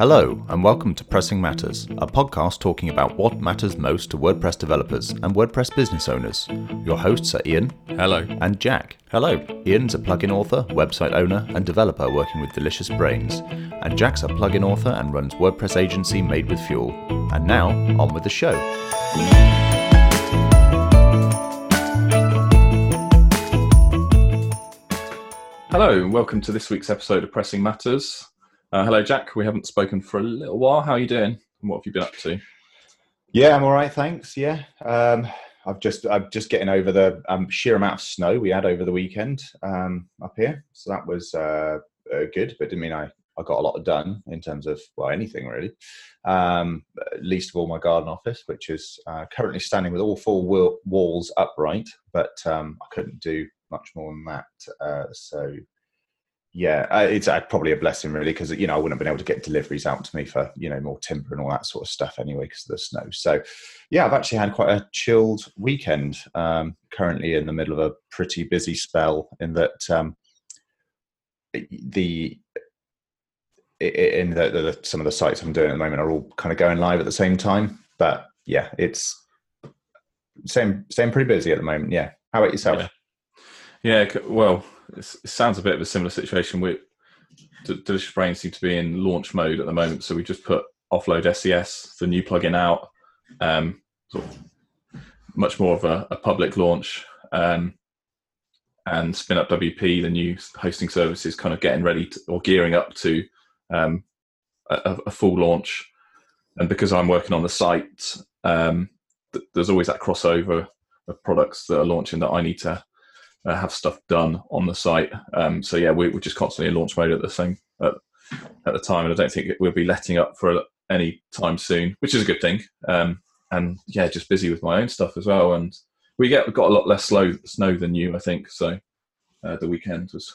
Hello, and welcome to Pressing Matters, a podcast talking about what matters most to WordPress developers and WordPress business owners. Your hosts are Ian. Hello. And Jack. Hello. Ian's a plugin author, website owner, and developer working with Delicious Brains. And Jack's a plugin author and runs WordPress agency Made with Fuel. And now, on with the show. Hello, and welcome to this week's episode of Pressing Matters. Uh, hello, Jack. We haven't spoken for a little while. How are you doing? And what have you been up to? Yeah, I'm all right, thanks. Yeah, um, I've just I'm just getting over the um, sheer amount of snow we had over the weekend um, up here, so that was uh, uh, good. But didn't mean I I got a lot done in terms of well anything really. Um, least of all my garden office, which is uh, currently standing with all four walls upright, but um, I couldn't do much more than that. Uh, so yeah, it's uh, probably a blessing really because you know I wouldn't have been able to get deliveries out to me for you know more timber and all that sort of stuff anyway because of the snow. So yeah, I've actually had quite a chilled weekend. Um, currently in the middle of a pretty busy spell in that um, the in the, the, some of the sites I'm doing at the moment are all kind of going live at the same time. But yeah, it's same same pretty busy at the moment. Yeah. How about yourself? Yeah, yeah well, it sounds a bit of a similar situation. We Delicious Brain seem to be in launch mode at the moment, so we just put Offload SES, the new plugin, out. Um, sort of much more of a, a public launch, um, and Spin Up WP, the new hosting service, is kind of getting ready to, or gearing up to um, a, a, full launch. And because I'm working on the site, um, th- there's always that crossover of products that are launching that I need to uh, have stuff done on the site. Um, so yeah, we, are just constantly in launch mode at the same at, at, the time, and I don't think we'll be letting up for any time soon, which is a good thing. Um, and yeah, just busy with my own stuff as well. And we get we got a lot less slow snow than you, I think. So uh, the weekend was,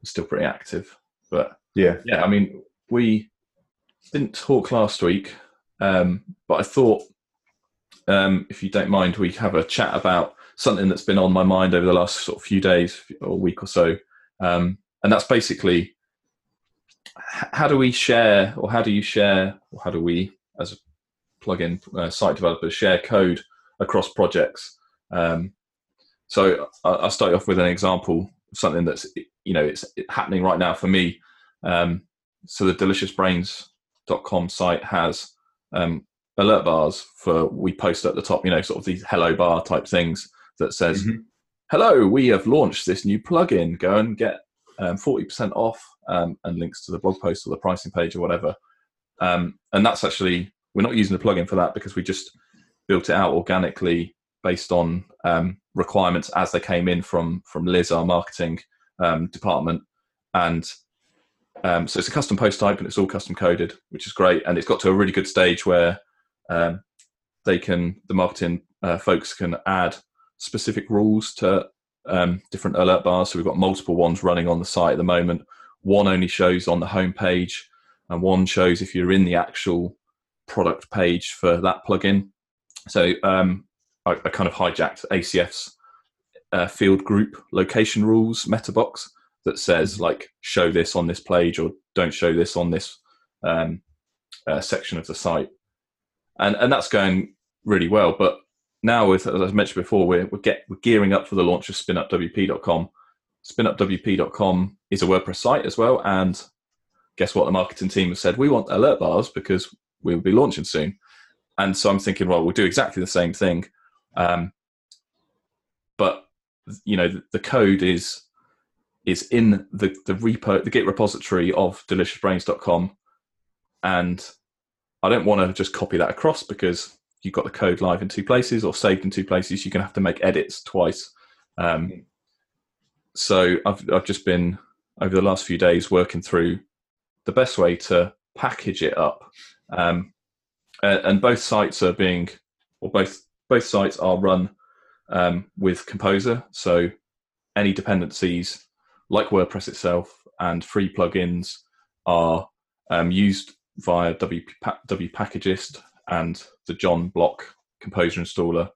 was still pretty active, but yeah, yeah. I mean, we didn't talk last week, um, but I thought um, if you don't mind, we have a chat about something that's been on my mind over the last sort of few days or week or so, um, and that's basically how do we share, or how do you share, or how do we as a plugin uh, site developers share code across projects? Um, so I'll start off with an example of something that's you know it's happening right now for me. Um, so the deliciousbrains.com site has um, alert bars for we post at the top, you know, sort of these hello bar type things that says, mm-hmm. "Hello, we have launched this new plugin. Go and get um, forty percent off," um, and links to the blog post or the pricing page or whatever. Um, and that's actually we're not using the plugin for that because we just built it out organically based on um, requirements as they came in from from Liz, our marketing um, department, and um, so it's a custom post type and it's all custom coded, which is great. And it's got to a really good stage where um, they can, the marketing uh, folks can add specific rules to um, different alert bars. So we've got multiple ones running on the site at the moment. One only shows on the home page, and one shows if you're in the actual product page for that plugin. So um, I, I, kind of hijacked ACF's uh, field group location rules meta box that says mm-hmm. like show this on this page or don't show this on this um, uh, section of the site, and and that's going really well. But now, with as I mentioned before, we're we're, get, we're gearing up for the launch of SpinUpWP.com. SpinUpWP.com is a WordPress site as well, and guess what? The marketing team has said we want alert bars because we will be launching soon. And so I'm thinking, well, we'll do exactly the same thing, um, but you know the, the code is is in the, the repo, the Git repository of deliciousbrains.com. And I don't want to just copy that across because you've got the code live in two places or saved in two places. You're going to have to make edits twice. Um, so I've, I've just been over the last few days working through the best way to package it up. Um, and both sites are being, or both both sites are run um, with Composer. So any dependencies like WordPress itself and free plugins are um, used via w, Wpackagist and the John Bloch Composer installer.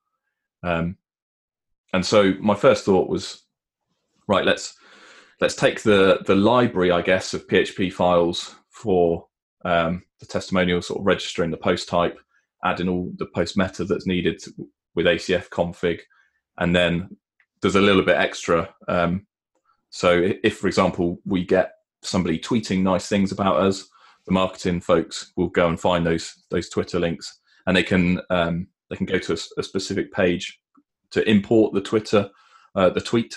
Um, and so my first thought was, right, let's let's take the the library, I guess, of PHP files for um, the testimonial, sort of registering the post type, adding all the post meta that's needed to, with ACF config, and then there's a little bit extra. Um, so if, for example, we get somebody tweeting nice things about us, the marketing folks will go and find those those Twitter links, and they can um, they can go to a, a, specific page to import the Twitter uh, the tweet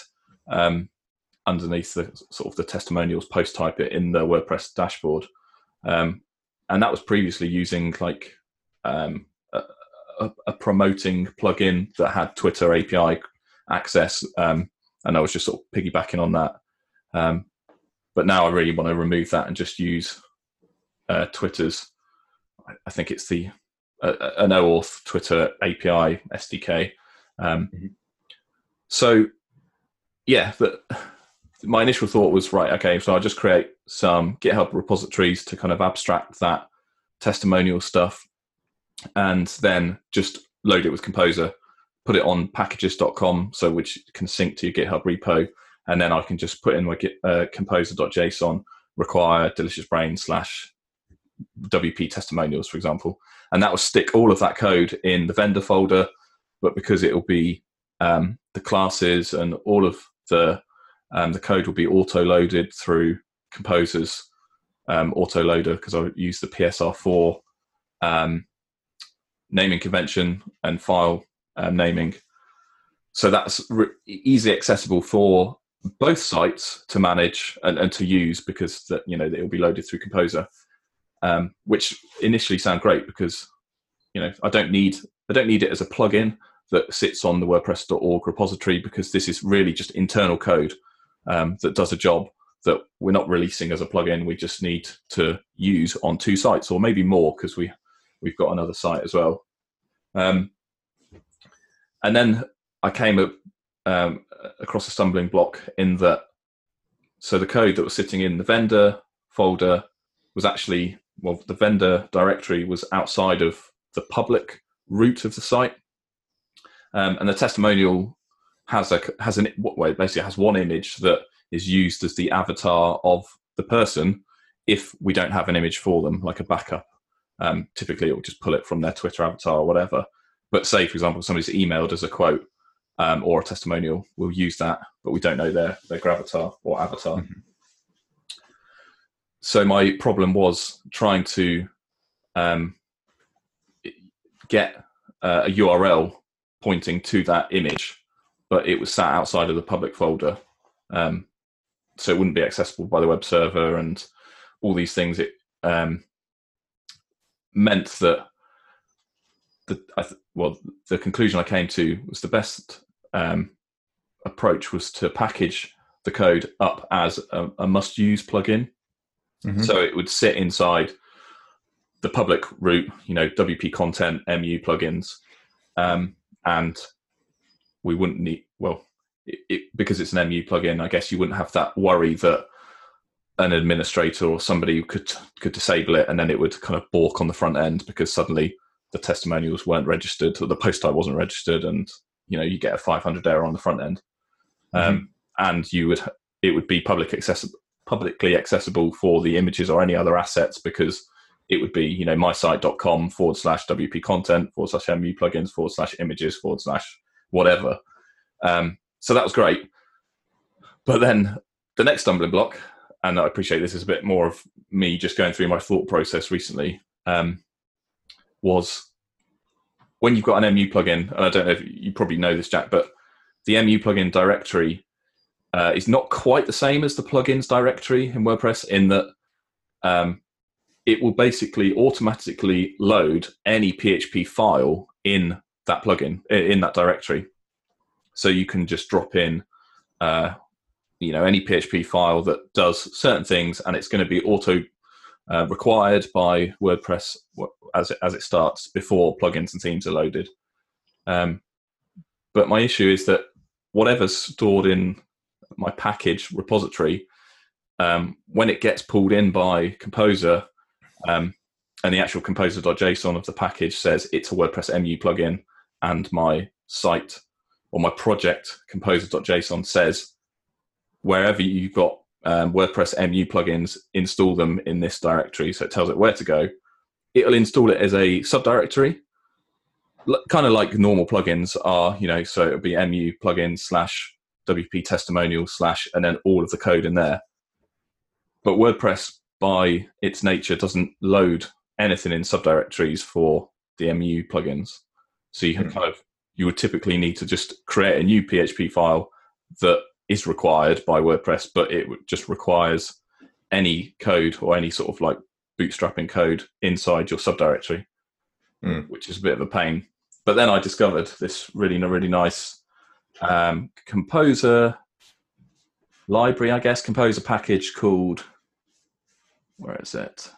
um, underneath the sort of the testimonials post type it in the WordPress dashboard, um, and that was previously using like um, a, a, a, promoting plugin that had Twitter API access, um, and I was just sort of piggybacking on that. Um, but now I really want to remove that and just use uh, Twitter's. I think it's the uh, an OAuth Twitter API SDK. Um, mm-hmm. So, yeah, the, my initial thought was right. Okay, so I'll just create some GitHub repositories to kind of abstract that testimonial stuff, and then just load it with Composer, put it on packagist.com, so which can sync to your GitHub repo, and then I can just put in my uh, composer.json require delicious brain slash WP testimonials, for example, and that will stick all of that code in the vendor folder. But because it will be um, the classes and all of the um, the code will be auto loaded through Composer's um, auto loader because I use the PSR4 um, naming convention and file um, naming. So that's re- easily accessible for both sites to manage and, and to use because that you know it will be loaded through Composer um, which initially sound great because you know I don't need I don't need it as a plugin that sits on the WordPress.org repository because this is really just internal code um, that does a job that we're not releasing as a plugin. We just need to use on two sites or maybe more because we we've got another site as well. Um, and then I came up, um, across a stumbling block in that so the code that was sitting in the vendor folder was actually well, the vendor directory was outside of the public root of the site, um, and the testimonial has a has an well, basically has one image that is used as the avatar of the person if we don't have an image for them, like a backup. Um, typically, it will just pull it from their Twitter avatar or whatever. But say, for example, somebody's emailed as a quote um, or a testimonial, we'll use that, but we don't know their their gravatar or avatar. Mm-hmm so my problem was trying to um, get uh, a URL pointing to that image, but it was sat outside of the public folder, um, so it wouldn't be accessible by the web server and all these things. It um, meant that the th- well, the conclusion I came to was the best um, approach was to package the code up as a, a must-use plugin Mm-hmm. So it would sit inside the public root, you know, WP content, MU plugins, um, and we wouldn't need well it, it, because it's an MU plugin. I guess you wouldn't have that worry that an administrator or somebody could could disable it and then it would kind of balk on the front end because suddenly the testimonials weren't registered or the post type wasn't registered and you know you get a 500 error on the front end mm-hmm. um, and you would it would be public accessible publicly accessible for the images or any other assets because it would be, you know, mysite.com forward slash WP content forward slash MU plugins forward slash images forward slash whatever. Um, so that was great. But then the next stumbling block, and I appreciate this is a bit more of me just going through my thought process recently, um, was when you've got an MU plugin, and I don't know if you probably know this, Jack, but the MU plugin directory uh, is not quite the same as the plugins directory in WordPress in that um, it will basically automatically load any PHP file in that plugin in that directory. So you can just drop in, uh, you know, any PHP file that does certain things, and it's going to be auto uh, required by WordPress as it, as it starts before plugins and themes are loaded. Um, but my issue is that whatever's stored in my package repository, um, when it gets pulled in by Composer, um, and the actual composer.json of the package says it's a WordPress MU plugin, and my site or my project composer.json says wherever you've got um, WordPress MU plugins, install them in this directory. So it tells it where to go. It'll install it as a subdirectory, L- kind of like normal plugins are, you know. So it'll be MU plugin slash WP testimonial slash, and then all of the code in there. But WordPress, by its nature, doesn't load anything in subdirectories for the MU plugins. So you Hmm. kind of you would typically need to just create a new PHP file that is required by WordPress, but it just requires any code or any sort of like bootstrapping code inside your subdirectory, Mm. which is a bit of a pain. But then I discovered this really, really nice um, composer library, I guess, composer package called, where is it?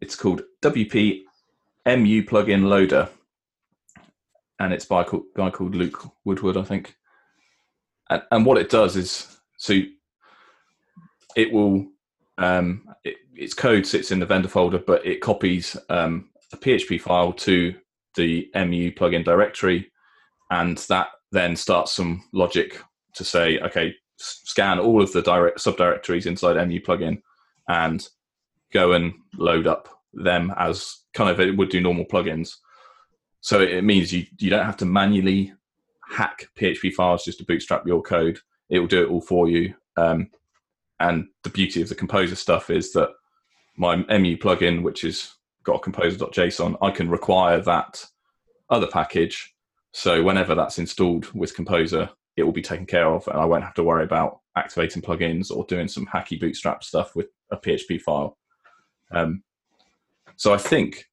It's called WP MU plugin loader, and it's by a guy called Luke Woodward, I think. And, and what it does is, so it will, um, it, its code sits in the vendor folder, but it copies um, a PHP file to the MU plugin directory, and that then starts some logic to say, okay, scan all of the direct subdirectories inside MU plugin, and go and load up them as kind of it would do normal plugins. So it means you you don't have to manually hack PHP files just to bootstrap your code. It will do it all for you. Um, and the beauty of the composer stuff is that my MU plugin, which has got a composer.json, I can require that other package. So whenever that's installed with Composer, it will be taken care of, and I won't have to worry about activating plugins or doing some hacky bootstrap stuff with a PHP file. Um, so I think,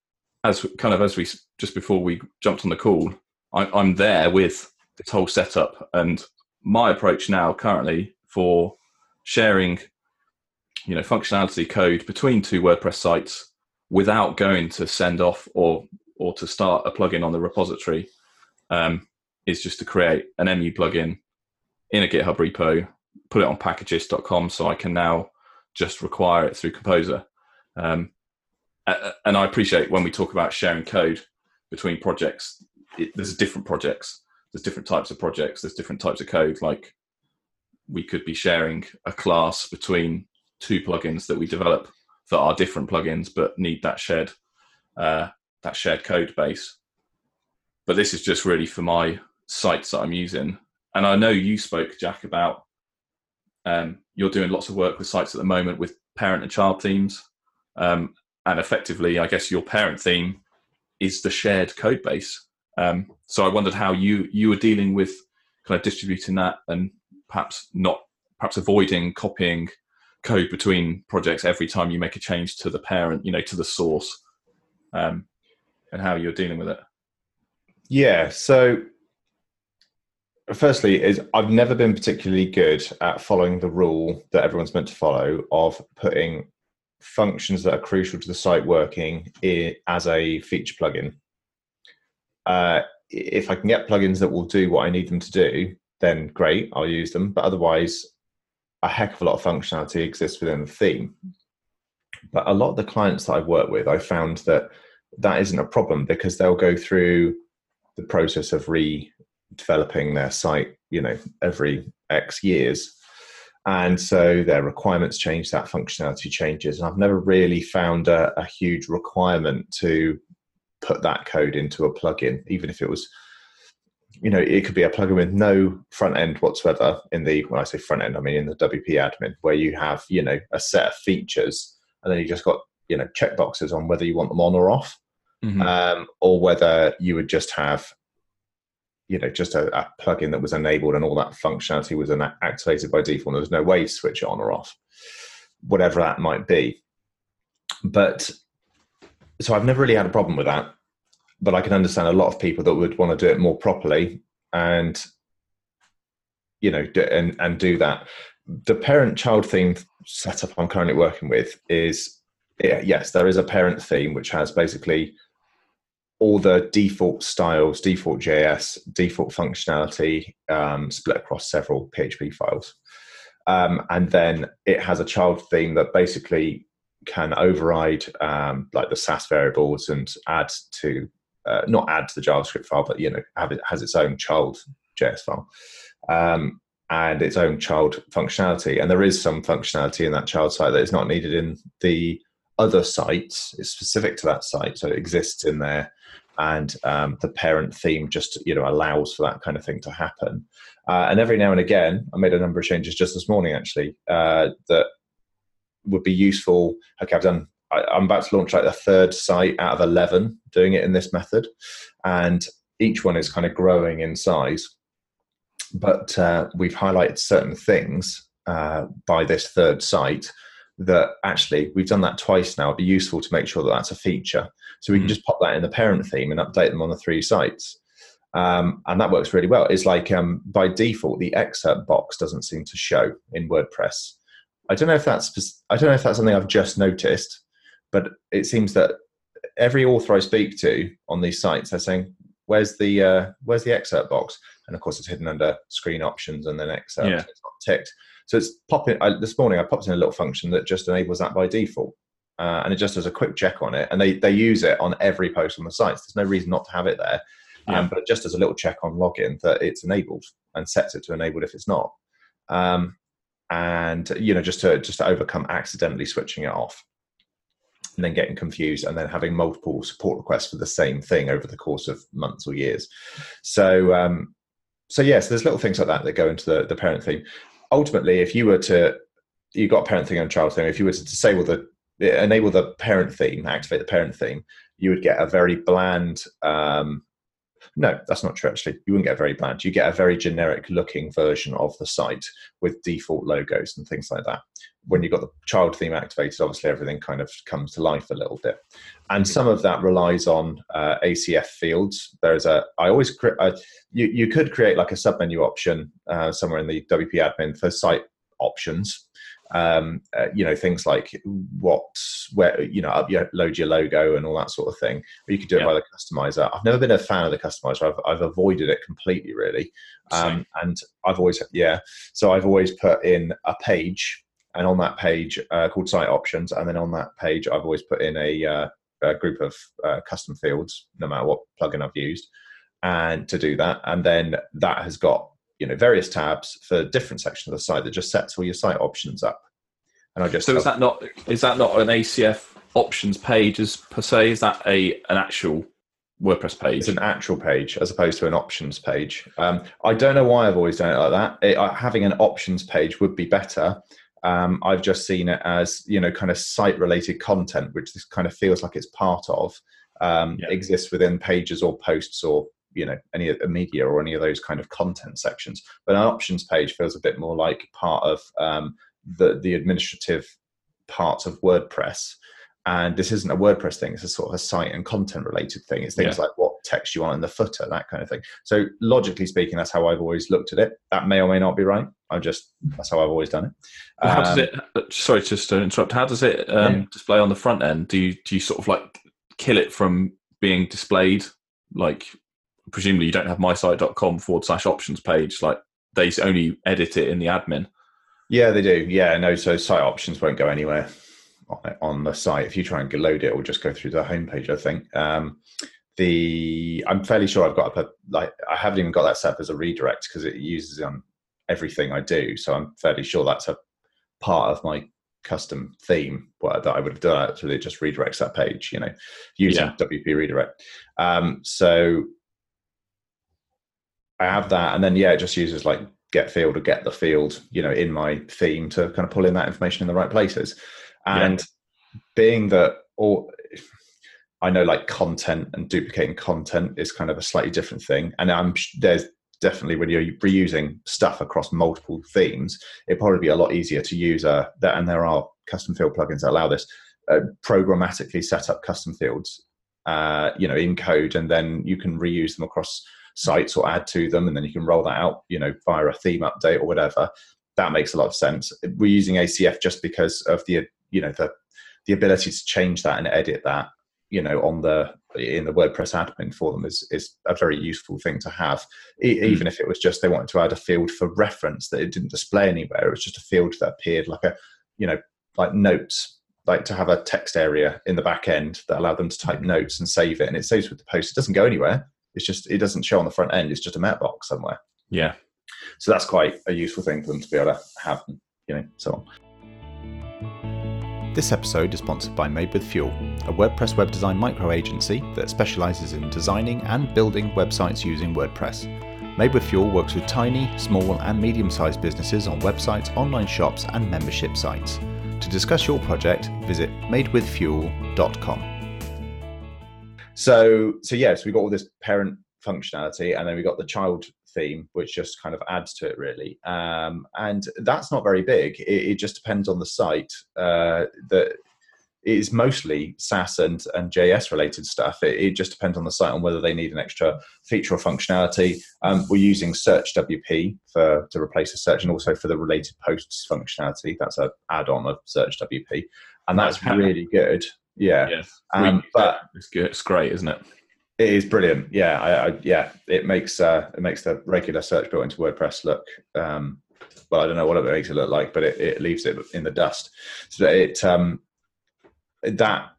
as kind of as we just before we jumped on the call, I, I'm there with this whole setup, and my approach now currently for sharing, you know, functionality code between two WordPress sites without going to send off or or to start a plugin on the repository um, is just to create an MU plugin in a GitHub repo, put it on packagist.com so I can now just require it through Composer. Um, and I appreciate when we talk about sharing code between projects, it, there's different projects, there's different types of projects, there's different types of code. Like we could be sharing a class between two plugins that we develop that are different plugins but need that shared uh, that shared code base. But this is just really for my sites that I'm using. And I know you spoke, Jack, about um, you're doing lots of work with sites at the moment with parent and child themes. Um, and effectively, I guess your parent theme is the shared code base. Um, so I wondered how you you were dealing with kind of distributing that and perhaps not perhaps avoiding copying code between projects every time you make a change to the parent, you know, to the source, um, and how you're dealing with it. Yeah. So, firstly, is I've never been particularly good at following the rule that everyone's meant to follow of putting functions that are crucial to the site working as a feature plugin. Uh, if I can get plugins that will do what I need them to do, then great, I'll use them. But otherwise, a heck of a lot of functionality exists within the theme. But a lot of the clients that I've worked with, I found that that isn't a problem because they'll go through the process of redeveloping their site, you know, every X years. And so their requirements change, that functionality changes. And I've never really found a, a huge requirement to put that code into a plugin, even if it was, you know, it could be a plugin with no front end whatsoever in the, when I say front end, I mean in the WP admin, where you have, you know, a set of features and then you just got, you know, check boxes on whether you want them on or off um, or whether you would just have you know just a, a plugin that was enabled and all that functionality was ana- activated by default and there was no way to switch it on or off whatever that might be. But so i've never really had a problem with that but i can understand a lot of people that would want to do it more properly and you know do, and and do that. The parent child theme setup i'm currently working with is yes there is a parent theme which has basically all the default styles, default JS, default functionality um, split across several PHP files. Um, and then it has a child theme that basically can override um, like the Sass variables and add to, uh, not add to the JavaScript file, but you know, have it has its own child JS file. Um, and its own child functionality. And there is some functionality in that child site that is not needed in the other sites. It's specific to that site, so it exists in there. And um, the parent theme just you know allows for that kind of thing to happen. Uh, and every now and again, I made a number of changes just this morning actually uh, that would be useful. Okay, I've done. I, I'm about to launch like the third site out of eleven doing it in this method, and each one is kind of growing in size but uh, we've highlighted certain things uh, by this third site that actually we've done that twice now. It'd be useful to make sure that that's a feature. So we can just pop that in the parent theme and update them on the three sites. Um, and that works really well. It's like um, by default, the excerpt box doesn't seem to show in WordPress. I don't know if that's I don't know if that's something I've just noticed, but it seems that every author I speak to on these sites, they're saying, "Where's the uh, where's the excerpt box?" and of course it's hidden under screen options and then Excel. Yeah. It's not ticked. So it's popping. I, this morning I popped in a little function that just enables that by default, uh, and it just does a quick check on it. And they they use it on every post on the site. So There's no reason not to have it there, yeah. um, but it just does a little check on login that it's enabled and sets it to enabled if it's not. Um, and you know just to just to overcome accidentally switching it off and then getting confused and then having multiple support requests for the same thing over the course of months or years so um, so yes, yeah, so there's little things like that that go into the, the parent theme. Ultimately, if you were to you got parent theme and child theme, if you were to disable the enable the parent theme, activate the parent theme, you would get a very bland. Um, no, that's not true. Actually, you wouldn't get very bland. You get a very generic looking version of the site with default logos and things like that when you've got the child theme activated, obviously everything kind of comes to life a little bit. And mm-hmm. some of that relies on uh, ACF fields. There's a, I always, cre- uh, you, you could create like a submenu option uh, somewhere in the WP admin for site options. Um, uh, you know, things like what, where, you know, upload your logo and all that sort of thing. Or you could do it yeah. by the customizer. I've never been a fan of the customizer. I've, I've avoided it completely, really. Um, and I've always, yeah. So I've always put in a page and on that page uh, called site options and then on that page i've always put in a, uh, a group of uh, custom fields no matter what plugin i've used and to do that and then that has got you know various tabs for different sections of the site that just sets all your site options up and i just so is that not is that not an acf options page as per se is that a an actual WordPress page. It's an actual page as opposed to an options page. Um, I don't know why I've always done it like that. It, uh, having an options page would be better um, I've just seen it as you know kind of site related content, which this kind of feels like it's part of um, yeah. exists within pages or posts or you know any of the media or any of those kind of content sections. But an options page feels a bit more like part of um, the the administrative parts of WordPress. And this isn't a WordPress thing; it's a sort of a site and content related thing. It's things yeah. like what text you want in the footer, that kind of thing. So logically speaking, that's how I've always looked at it. That may or may not be right. I just that's how I've always done it. Um, how does um, it? Sorry, just to interrupt. How does it um, yeah. display on the front end? Do you do you sort of like kill it from being displayed? Like presumably you don't have mysite.com forward slash options page. Like they only edit it in the admin. Yeah, they do. Yeah, no. So site options won't go anywhere on the site. If you try and load it, it will just go through the homepage. I think. Um, the I'm fairly sure I've got up a like I haven't even got that set up as a redirect because it uses on everything I do. So I'm fairly sure that's a part of my custom theme that I would have done. So it just redirects that page, you know, using yeah. WP redirect. Um, so I have that, and then yeah, it just uses like get field or get the field, you know, in my theme to kind of pull in that information in the right places. And yeah. being that all I know like content and duplicating content is kind of a slightly different thing. And I'm there's definitely when you're reusing stuff across multiple themes, it'd probably be a lot easier to use uh, that. And there are custom field plugins that allow this uh, programmatically set up custom fields, uh, you know, in code, and then you can reuse them across sites or add to them, and then you can roll that out, you know, via a theme update or whatever. That makes a lot of sense. We're using ACF just because of the, you know, the the ability to change that and edit that you know on the in the WordPress admin for them is is a very useful thing to have. E- mm. Even if it was just they wanted to add a field for reference that it didn't display anywhere, it was just a field that appeared like a you know like notes, like to have a text area in the back end that allowed them to type notes and save it, and it saves with the post. It doesn't go anywhere. It's just it doesn't show on the front end. It's just a meta box somewhere. Yeah. So that's quite a useful thing for them to be able to have, you know, so on. This episode is sponsored by Made with Fuel, a WordPress web design micro agency that specializes in designing and building websites using WordPress. Made with Fuel works with tiny, small, and medium sized businesses on websites, online shops, and membership sites. To discuss your project, visit madewithfuel.com. So, so yes, we got all this parent functionality, and then we got the child theme, which just kind of adds to it, really. Um, and that's not very big. It, it just depends on the site. Uh, that is mostly Sass and, and JS related stuff. It, it, just depends on the site on whether they need an extra feature or functionality. Um, we're using Search WP for to replace a search and also for the related posts functionality. That's an add-on of Search WP, and that's really good. Yeah, yeah. Um, but it's good. It's great, isn't it? It is brilliant. Yeah, I, I, yeah. It makes uh, it makes the regular search built into WordPress look. Um, well, I don't know what it makes it look like, but it, it leaves it in the dust. So it um, that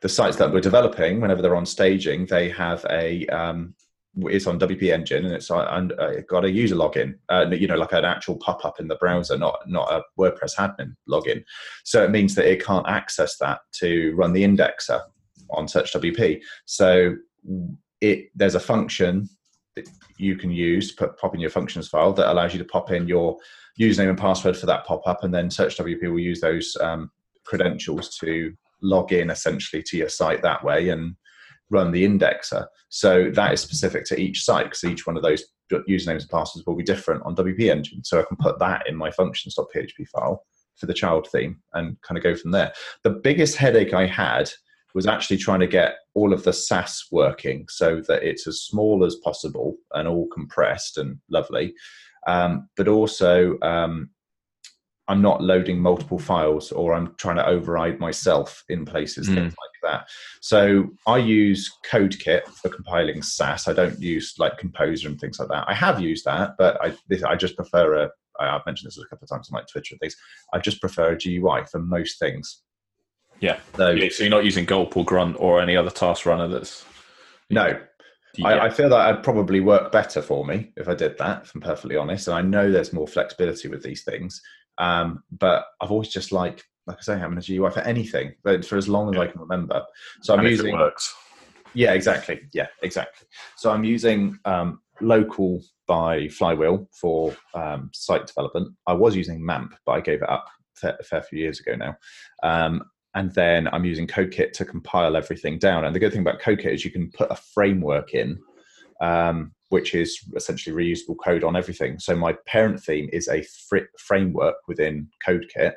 the sites that we're developing, whenever they're on staging, they have a um, it's on WP Engine and it's on, uh, got a user login, uh, you know, like an actual pop up in the browser, not not a WordPress admin login. So it means that it can't access that to run the indexer on Search WP. So it there's a function that you can use, put pop in your functions file that allows you to pop in your username and password for that pop up, and then Search WP will use those um, credentials to log in essentially to your site that way and run the indexer. So that is specific to each site because each one of those usernames and passwords will be different on WP Engine. So I can put that in my functions.php file for the child theme and kind of go from there. The biggest headache I had was actually trying to get all of the Sass working so that it's as small as possible and all compressed and lovely. Um, but also um, I'm not loading multiple files or I'm trying to override myself in places, mm. things like that. So I use CodeKit for compiling Sass. I don't use like Composer and things like that. I have used that, but I, this, I just prefer a, I've mentioned this a couple of times on my Twitter and things. I just prefer a GUI for most things. Yeah. So, yeah, so you're not using Gulp or Grunt or any other task runner that's. No, yeah. I, I, feel that I'd probably work better for me if I did that, if I'm perfectly honest. And I know there's more flexibility with these things. Um, but I've always just like, like I say, having a GUI for anything, but for as long as yeah. I can remember. So I'm using. works. Yeah, exactly. Yeah, exactly. So I'm using um, local by Flywheel for um, site development. I was using MAMP, but I gave it up a fair few years ago now. Um, and then I'm using CodeKit to compile everything down. And the good thing about CodeKit is you can put a framework in um, which is essentially reusable code on everything. So my parent theme is a fr- framework within CodeKit,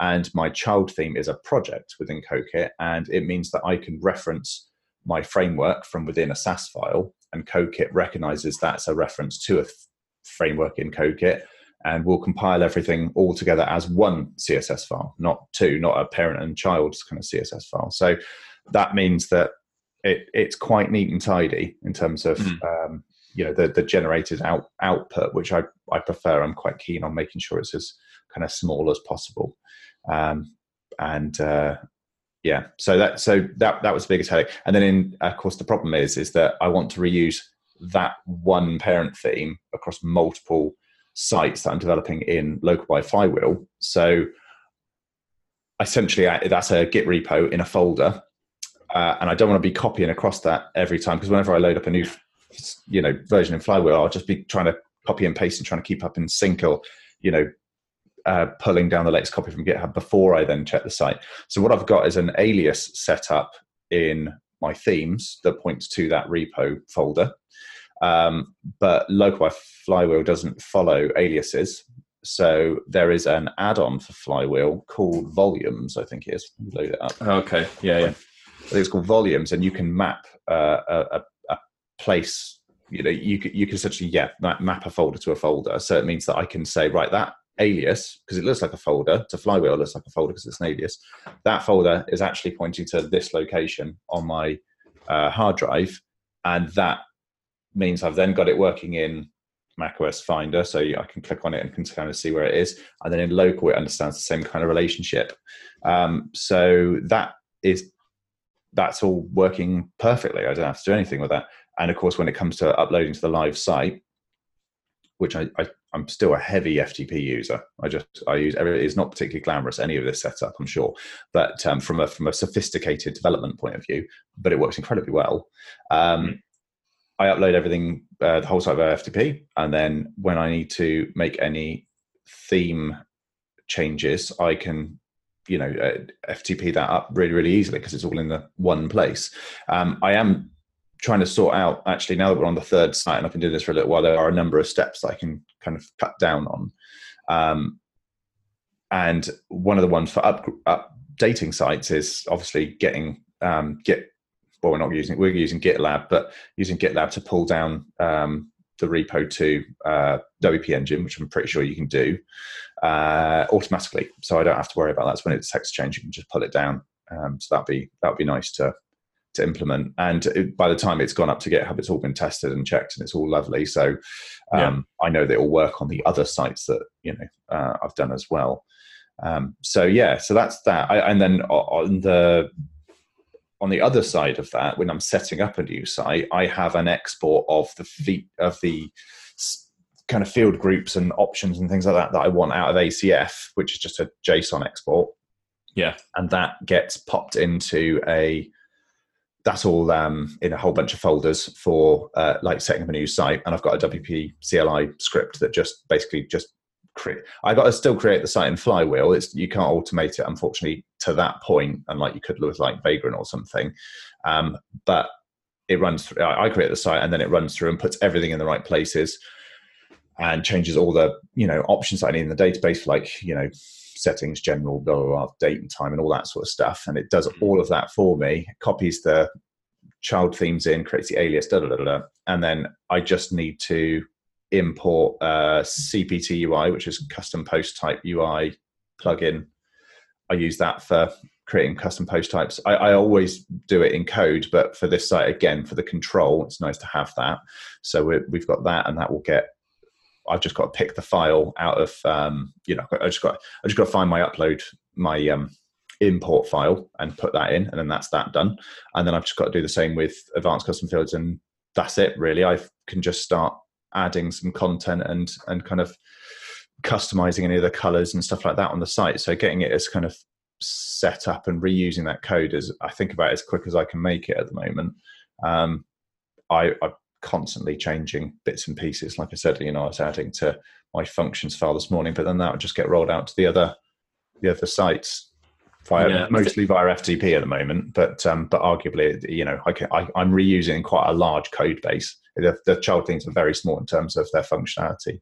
and my child theme is a project within CodeKit, and it means that I can reference my framework from within a Sass file, and CodeKit recognizes that's a reference to a th- framework in CodeKit, and will compile everything all together as one CSS file, not two, not a parent and child's kind of CSS file. So that means that it, it's quite neat and tidy in terms of mm. um, you know the the generated out output, which I I prefer. I'm quite keen on making sure it's as kind of small as possible, um, and uh, yeah. So that so that that was the biggest headache. And then in of course the problem is is that I want to reuse that one parent theme across multiple sites that I'm developing in local by flywheel. So essentially that's a git repo in a folder uh, and i don't want to be copying across that every time because whenever i load up a new you know version in Flywheel, I'll just be trying to copy and paste and trying to keep up in sync or you know uh, pulling down the latest copy from GitHub before I then check the site. So what I've got is an alias set up in my themes that points to that repo folder. Um, but local Flywheel doesn't follow aliases. So there is an add-on for Flywheel called Volumes, I think it is. Load it up. Okay, yeah, yeah. I think it's called Volumes, and you can map uh, a, place you know you could you can essentially yeah map a folder to a folder so it means that i can say right that alias because it looks like a folder to flywheel looks like a folder because it's an alias that folder is actually pointing to this location on my uh, hard drive and that means i've then got it working in macOS Finder, so I can click on it and can kind of see where it is. And then in local, it understands the same kind of relationship. Um, so that is that's all working perfectly. I don't have to do anything with that. And of course, when it comes to uploading to the live site, which I, I am still a heavy FTP user. I just I use it's not particularly glamorous any of this setup, I'm sure, but um, from a from a sophisticated development point of view, but it works incredibly well. Um, mm. I upload everything, uh, the whole site via FTP, and then when I need to make any theme changes, I can you know uh, FTP that up really really easily because it's all in the one place. Um, I am trying to sort out actually now that we're on the third site and I've been doing this for a little while, there are a number of steps I can kind of cut down on. Um, and one of the ones for up, updating sites is obviously getting um, Git. Well, we're not using we're using GitLab, but using GitLab to pull down um, the repo to uh, WP Engine, which I'm pretty sure you can do uh, automatically. So I don't have to worry about that. So when it's text change, you can just pull it down. Um, so that'd be that'd be nice to to implement. And it, by the time it's gone up to GitHub, it's all been tested and checked, and it's all lovely. So um, yeah. I know they will work on the other sites that you know uh, I've done as well. Um, so yeah, so that's that. I, and then on the on the other side of that, when I'm setting up a new site, I have an export of the feet of the kind of field groups and options and things like that that I want out of ACF, which is just a JSON export. Yeah, and that gets popped into a that's all um, in a whole bunch of folders for uh, like setting up a new site. And I've got a WP CLI script that just basically just create. I got to still create the site in Flywheel. It's you can't automate it, unfortunately, to that point, and like you could with like Vagrant or something. Um, but it runs through. I create the site, and then it runs through and puts everything in the right places, and changes all the you know options that I need in the database, like you know settings, general, blah, blah, blah, date and time, and all that sort of stuff. And it does mm-hmm. all of that for me, copies the child themes in, creates the alias, da, da, da, da, and then I just need to import uh, CPT UI, which is custom post type UI plugin. I use that for creating custom post types. I, I, always do it in code, but for this site, again, for the control, it's nice to have that. So we have got that, and that will get I've just got to pick the file out of um, you know I just got I just got to find my upload my um, import file and put that in, and then that's that done. And then I've just got to do the same with advanced custom fields, and that's it really. I can just start adding some content and and kind of customizing any of the colors and stuff like that on the site. So getting it as kind of set up and reusing that code as I think about as quick as I can make it at the moment. Um, I, I constantly changing bits and pieces. Like I said, you know, I was adding to my functions file this morning, but then that would just get rolled out to the other the other sites via yeah. mostly via FTP at the moment. But um, but arguably, you know, I can, I, am reusing quite a large code base. The, the child themes are very small in terms of their functionality.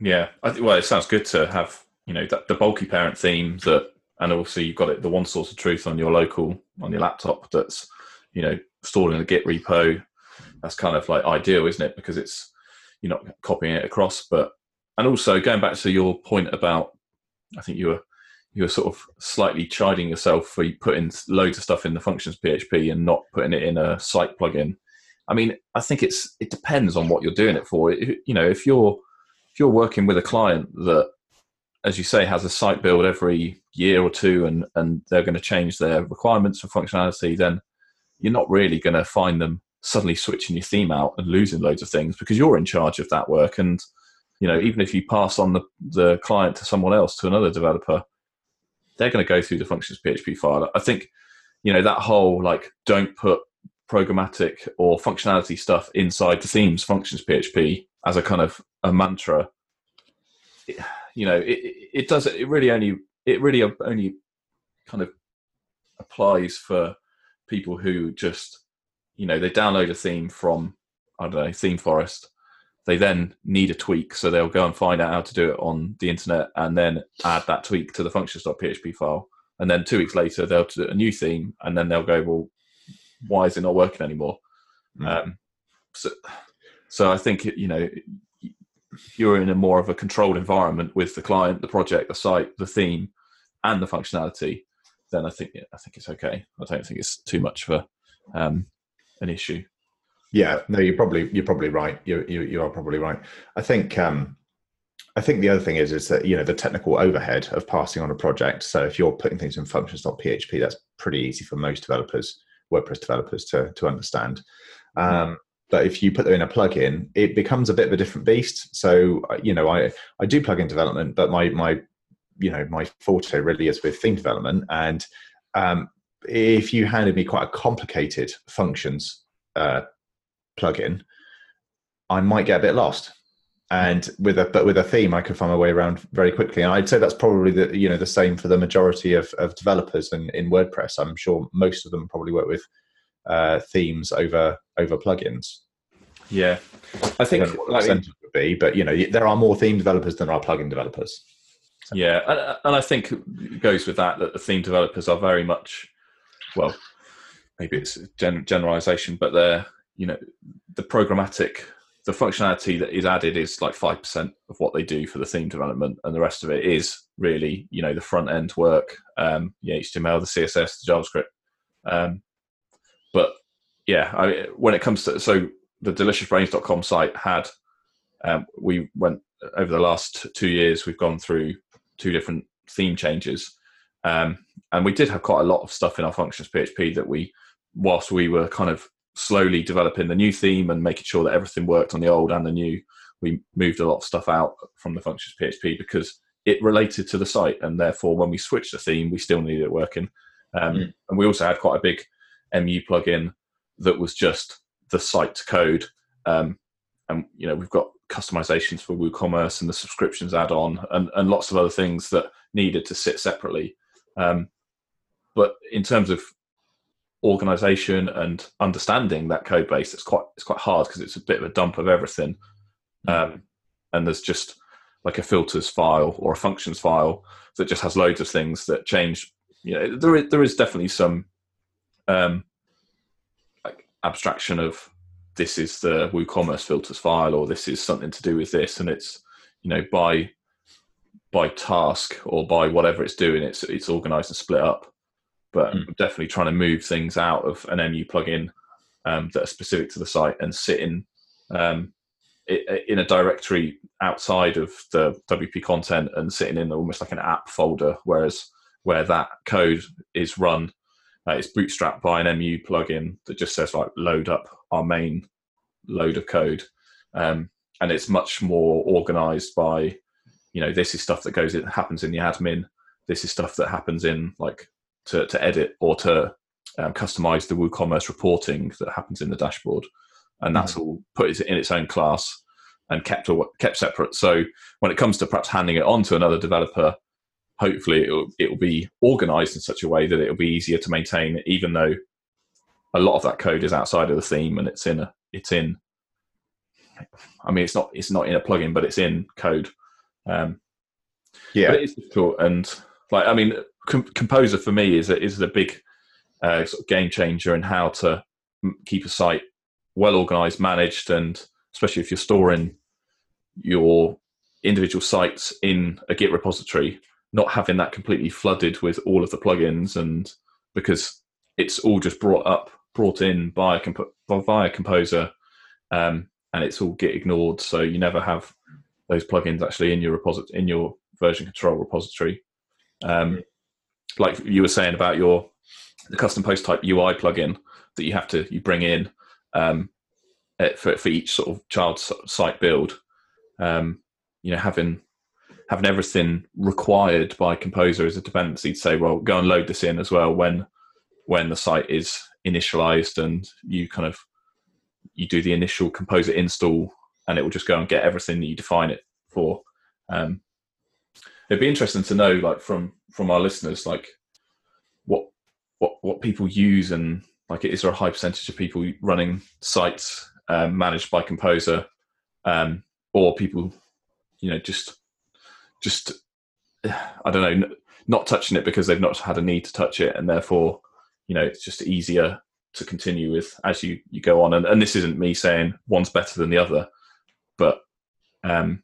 Yeah, I think, well, it sounds good to have you know the, the bulky parent theme that, and also you've got it the one source of truth on your local on your laptop that's you know stored in a Git repo that's kind of like ideal, isn't it? Because it's you're not copying it across, but and also going back to your point about, I think you were you were sort of slightly chiding yourself for putting loads of stuff in the functions PHP and not putting it in a site plugin. I mean, I think it's it depends on what you're doing it for. You know, if you're if you're working with a client that, as you say, has a site build every year or two, and and they're going to change their requirements for functionality, then you're not really going to find them suddenly switching your theme out and losing loads of things because you're in charge of that work. And you know, even if you pass on the the client to someone else to another developer, they're going to go through the functions PHP file. I think you know that whole like don't put programmatic or functionality stuff inside the themes functions PHP as a kind of a mantra. You know, it, it does it really only it really only kind of applies for people who just you know they download a theme from I don't know theme forest. They then need a tweak, so they'll go and find out how to do it on the internet, and then add that tweak to the functions.php file. And then two weeks later, they'll do a new theme, and then they'll go, "Well, why is it not working anymore?" Mm. Um, so, so I think you know you're in a more of a controlled environment with the client, the project, the site, the theme, and the functionality. Then I think I think it's okay. I don't think it's too much for um, an issue. Yeah, no, you're probably you're probably right. You you, you are probably right. I think um, I think the other thing is is that you know the technical overhead of passing on a project. So if you're putting things in functions.php, that's pretty easy for most developers, WordPress developers to to understand. Um, but if you put them in a plugin, it becomes a bit of a different beast. So uh, you know, I I do plugin development, but my my you know my forte really is with theme development. And um, if you handed me quite a complicated functions uh, plugin, I might get a bit lost. And with a but with a theme, I could find my way around very quickly. And I'd say that's probably the you know the same for the majority of, of developers in, in WordPress. I'm sure most of them probably work with uh, themes over over plugins. Yeah, I think I like, would be, but you know, there are more theme developers than there are plugin developers. So. Yeah, and, and I think it goes with that that the theme developers are very much, well, maybe it's gen- generalization, but they're you know the programmatic the functionality that is added is like 5% of what they do for the theme development and the rest of it is really you know the front end work um the html the css the javascript. Um but yeah, I, when it comes to so the deliciousbrains.com site had um, we went over the last two years we've gone through two different theme changes um, and we did have quite a lot of stuff in our functions php that we whilst we were kind of slowly developing the new theme and making sure that everything worked on the old and the new we moved a lot of stuff out from the functions php because it related to the site and therefore when we switched the theme we still needed it working. Um, mm. and we also had quite a big mu plugin that was just the site code. Um, and you know we've got customizations for woocommerce and the subscriptions add-on and, and lots of other things that needed to sit separately um, but in terms of organization and understanding that code base it's quite it's quite hard because it's a bit of a dump of everything. Hmm. um, and there's just like a filters file or a functions file that just has loads of things that change. You know there is, there is definitely some um, like abstraction of this is the WooCommerce filters file or this is something to do with this, and it's you know by by task or by whatever it's doing, it's it's organized and split up. But mm. I'm definitely trying to move things out of an MU plugin um, that are specific to the site and sit in um, in a directory outside of the WP content and sitting in almost like an app folder, whereas where that code is run uh, it's bootstrapped by an MU plugin that just says like load up our main load of code, um, and it's much more organized by, you know, this is stuff that goes in happens in the admin. This is stuff that happens in like to to edit or to um, customize the WooCommerce reporting that happens in the dashboard, and that's mm-hmm. all put in its own class and kept or kept separate. So when it comes to perhaps handing it on to another developer, hopefully it will, it will be organized in such a way that it will be easier to maintain even though a lot of that code is outside of the theme and it's in a it's in i mean it's not it's not in a plugin but it's in code um yeah. but it is difficult and like i mean com- composer for me is a, is a big uh, sort of game changer in how to keep a site well organized managed and especially if you're storing your individual sites in a git repository not having that completely flooded with all of the plugins and because it's all just brought up brought in by comp- via composer um, and it's all git ignored so you never have those plugins actually in your repository in your version control repository. Um, like you were saying about your the custom post type ui plugin that you have to you bring in um, eh, for, for each sort of child site build. Um, you know having having everything required by composer as a dependency to say well go and load this in as well when when the site is initialized and you kind of you do the initial composer install and it will just go and get everything that you define it for um, it'd be interesting to know like from from our listeners like what what what people use and like is there a high percentage of people running sites um, managed by composer um, or people you know just just I don't know, not touching it because they've not had a need to touch it, and therefore, you know, it's just easier to continue with as you you go on. And, and this isn't me saying one's better than the other, but um,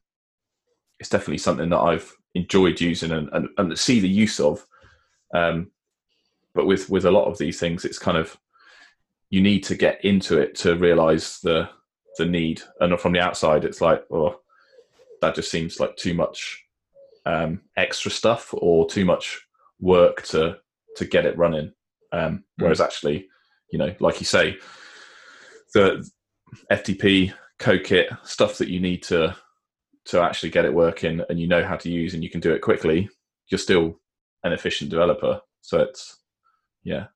it's definitely something that I've enjoyed using and, and, and see the use of. Um, but with with a lot of these things, it's kind of you need to get into it to realize the the need. And from the outside, it's like, oh, that just seems like too much um, extra stuff or too much work to to get it running. Um, whereas mm. actually, you know, like you say, the FTP, CodeKit, stuff that you need to to actually get it working, and you know how to use, and you can do it quickly, you're still an efficient developer. So it's yeah.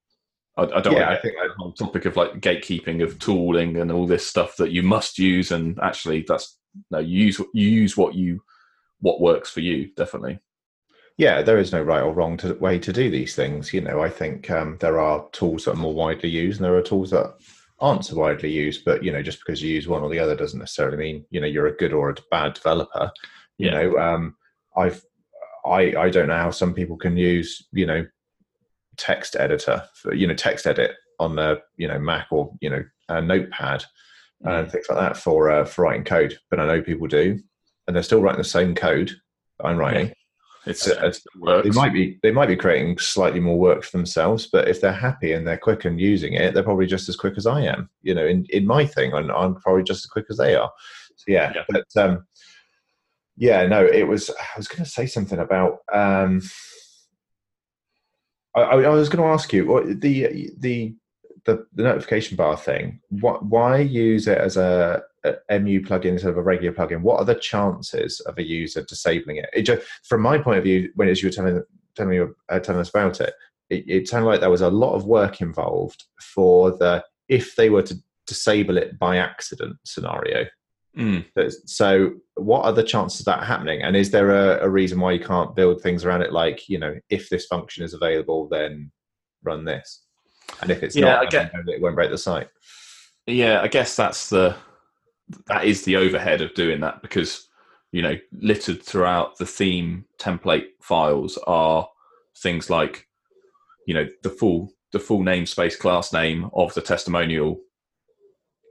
I, I don't Yeah, want I to think get on topic of like gatekeeping of tooling and all this stuff that you must use, and actually that's no you use you use what you what works for you definitely. Yeah, there is no right or wrong to, way to do these things. You know, I think um, there are tools that are more widely used, and there are tools that aren't so widely used. But you know, just because you use one or the other doesn't necessarily mean you know you're a good or a bad developer. You Yeah. know, um, I've I I don't know how some people can use you know text editor for you know text edit on the you know Mac or you know a Notepad and things like that for uh, for writing code. But I know people do, and they're still writing the same code that I'm writing. It's, Uh, it works. They might be they might be creating slightly more work for themselves, but if they're happy and they're quick and using it, they're probably just as quick as I am. You know, in, in my thing, and I'm probably just as quick as they are. So yeah, Yeah. but um, yeah, no, it was. I was going to say something about. Um, I, I I was going to ask you what the the the, the notification bar thing. What why use it as a, a MU plugin instead of a regular plugin? What are the chances of a user disabling it? It just from my point of view, when as you were telling telling me uh, telling us about it, it, it sounded like there was a lot of work involved for the if they were to disable it by accident scenario. Mm. So, what are the chances of that happening? And is there a, a reason why you can't build things around it? Like, you know, if this function is available, then run this, and if it's Yeah, not, I get- it won't break the site. Yeah, I guess that's the that is the overhead of doing that because you know littered throughout the theme template files are things like you know the full the full namespace class name of the testimonial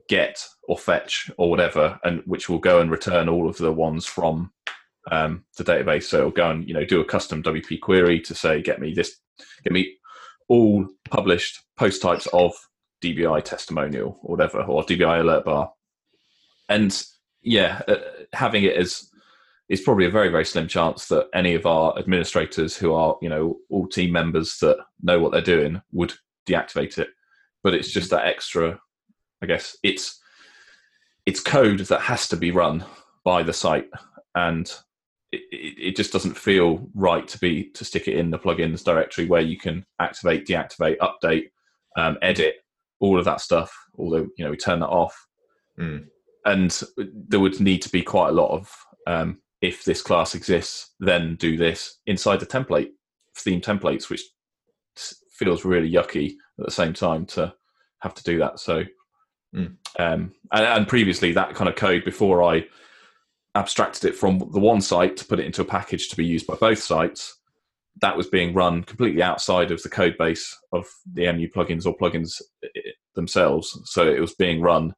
get or fetch or whatever and which will go and return all of the ones from um, the database so it'll go and you know do a custom wp query to say get me this get me all published post types of DBI testimonial or whatever, or DBI alert bar. And yeah, uh, having it as is probably a very very slim chance that any of our administrators who are you know all team members that know what they're doing would deactivate it. But it's just that extra. I guess it's it's code that has to be run by the site, and it, it, just doesn't feel right to be to stick it in the plugins directory where you can activate, deactivate, update, um, edit, all of that stuff. Although you know we turn that off, Mm. and there would need to be quite a lot of um, if this class exists, then do this inside the template theme templates, which feels really yucky at the same time to have to do that. So, Mm. um, and, and previously that kind of code before I abstracted it from the one site to put it into a package to be used by both sites. That was being run completely outside of the code base of the MU plugins or plugins themselves. So it was being run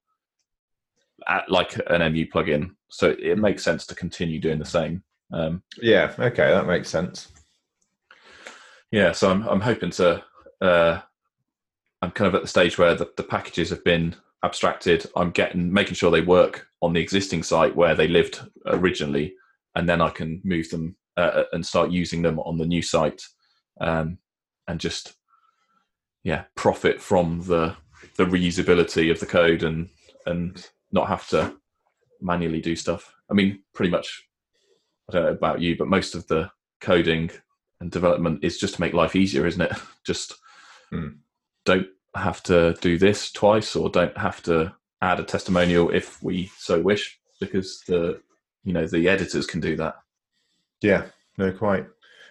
at like an MU plugin. So it makes sense to continue doing the same. Um, Yeah, okay, that makes sense. yeah, so I'm I'm hoping to. Uh, I'm kind of at the stage where the, the packages have been abstracted. I'm getting making sure they work on the existing site where they lived originally, and then I can move them uh, and start using them on the new site, um, and just yeah profit from the the reusability of the code and and not have to manually do stuff. I mean, pretty much. I don't know about you, but most of the coding and development is just to make life easier, isn't it? Just Hmm. don't have to do this twice, or don't have to add a testimonial if we so wish, because the you know the editors can do that. Yeah, no, quite.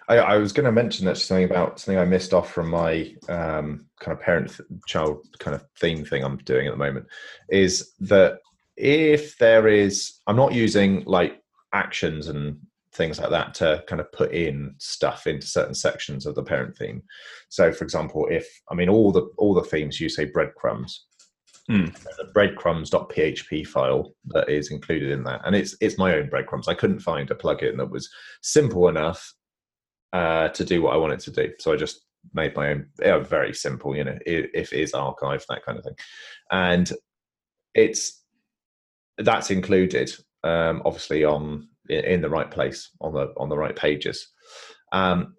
I, I was going to mention actually something about something I missed off from my um, kind of parent th- child kind of theme thing I'm doing at the moment is that if there is, I'm not using like actions and things like that to kind of put in stuff into certain sections of the parent theme. So, for example, if I mean all the all the themes you say breadcrumbs, there's a breadcrumbs.php file that is included in that, and it's it's my own breadcrumbs. I couldn't find a plugin that was simple enough uh, to do what I wanted to do, so I just made my own. Yeah, very simple, you know, if is archive that kind of thing, and it's that's included um, obviously on in, the right place on the on the right pages. Um,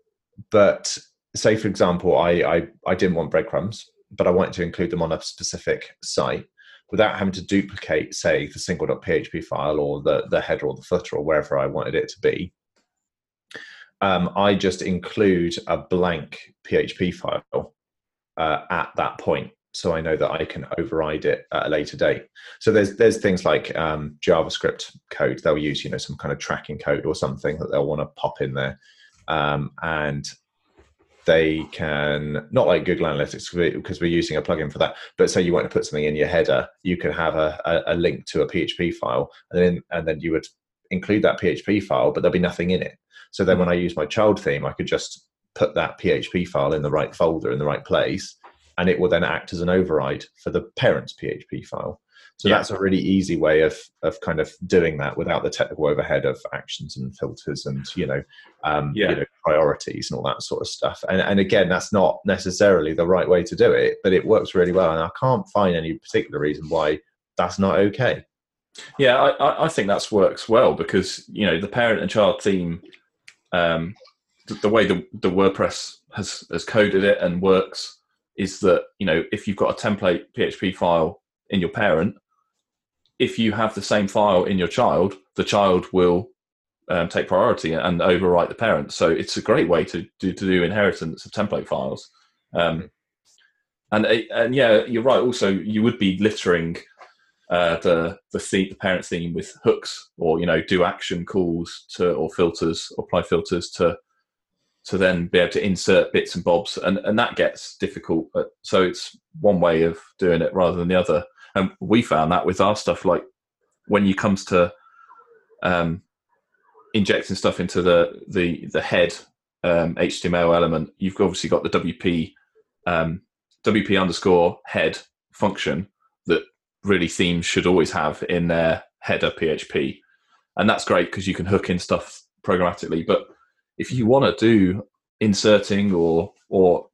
but say for example, I, I I didn't want breadcrumbs, but I wanted to include them on a specific site. without having to duplicate, say, the single.php file or the, the header or the footer or wherever I wanted it to be. Um, I just include a blank PHP file uh, at that point so I know that I can override it at a later date. So there's there's things like um, JavaScript code. They'll use you know some kind of tracking code or something that they'll want to pop in there, um, and they can not like Google Analytics because we're using a plugin for that. But say you want to put something in your header, you could have a, a, a link to a PHP file, and then and then you would include that PHP file, but there'll be nothing in it. So then when I use my child theme, I could just put that PHP file in the right folder in the right place, and it will then act as an override for the parent's PHP file. So yeah. that's a really easy way of of kind of doing that without the technical overhead of actions and filters and you know, um, yeah. you know priorities and all that sort of stuff. And and again, that's not necessarily the right way to do it, but it works really well. And I can't find any particular reason why that's not okay. Yeah, I, I think that works well because you know the parent and child theme, um, the, the way the, the WordPress has has coded it and works is that you know if you've got a template PHP file in your parent, if you have the same file in your child, the child will um, take priority and overwrite the parent. So it's a great way to do to do inheritance of template files. Um, and and yeah, you're right. Also, you would be littering uh, the the, theme, the parent theme with hooks or you know do action calls to or filters or apply filters to to then be able to insert bits and bobs, and and that gets difficult. So it's one way of doing it rather than the other. And we found that with our stuff, like when you comes to um, injecting stuff into the the the head um, HTML element, you've obviously got the WP um, WP underscore head function that really themes should always have in their header PHP, and that's great because you can hook in stuff programmatically. But if you want to do inserting or or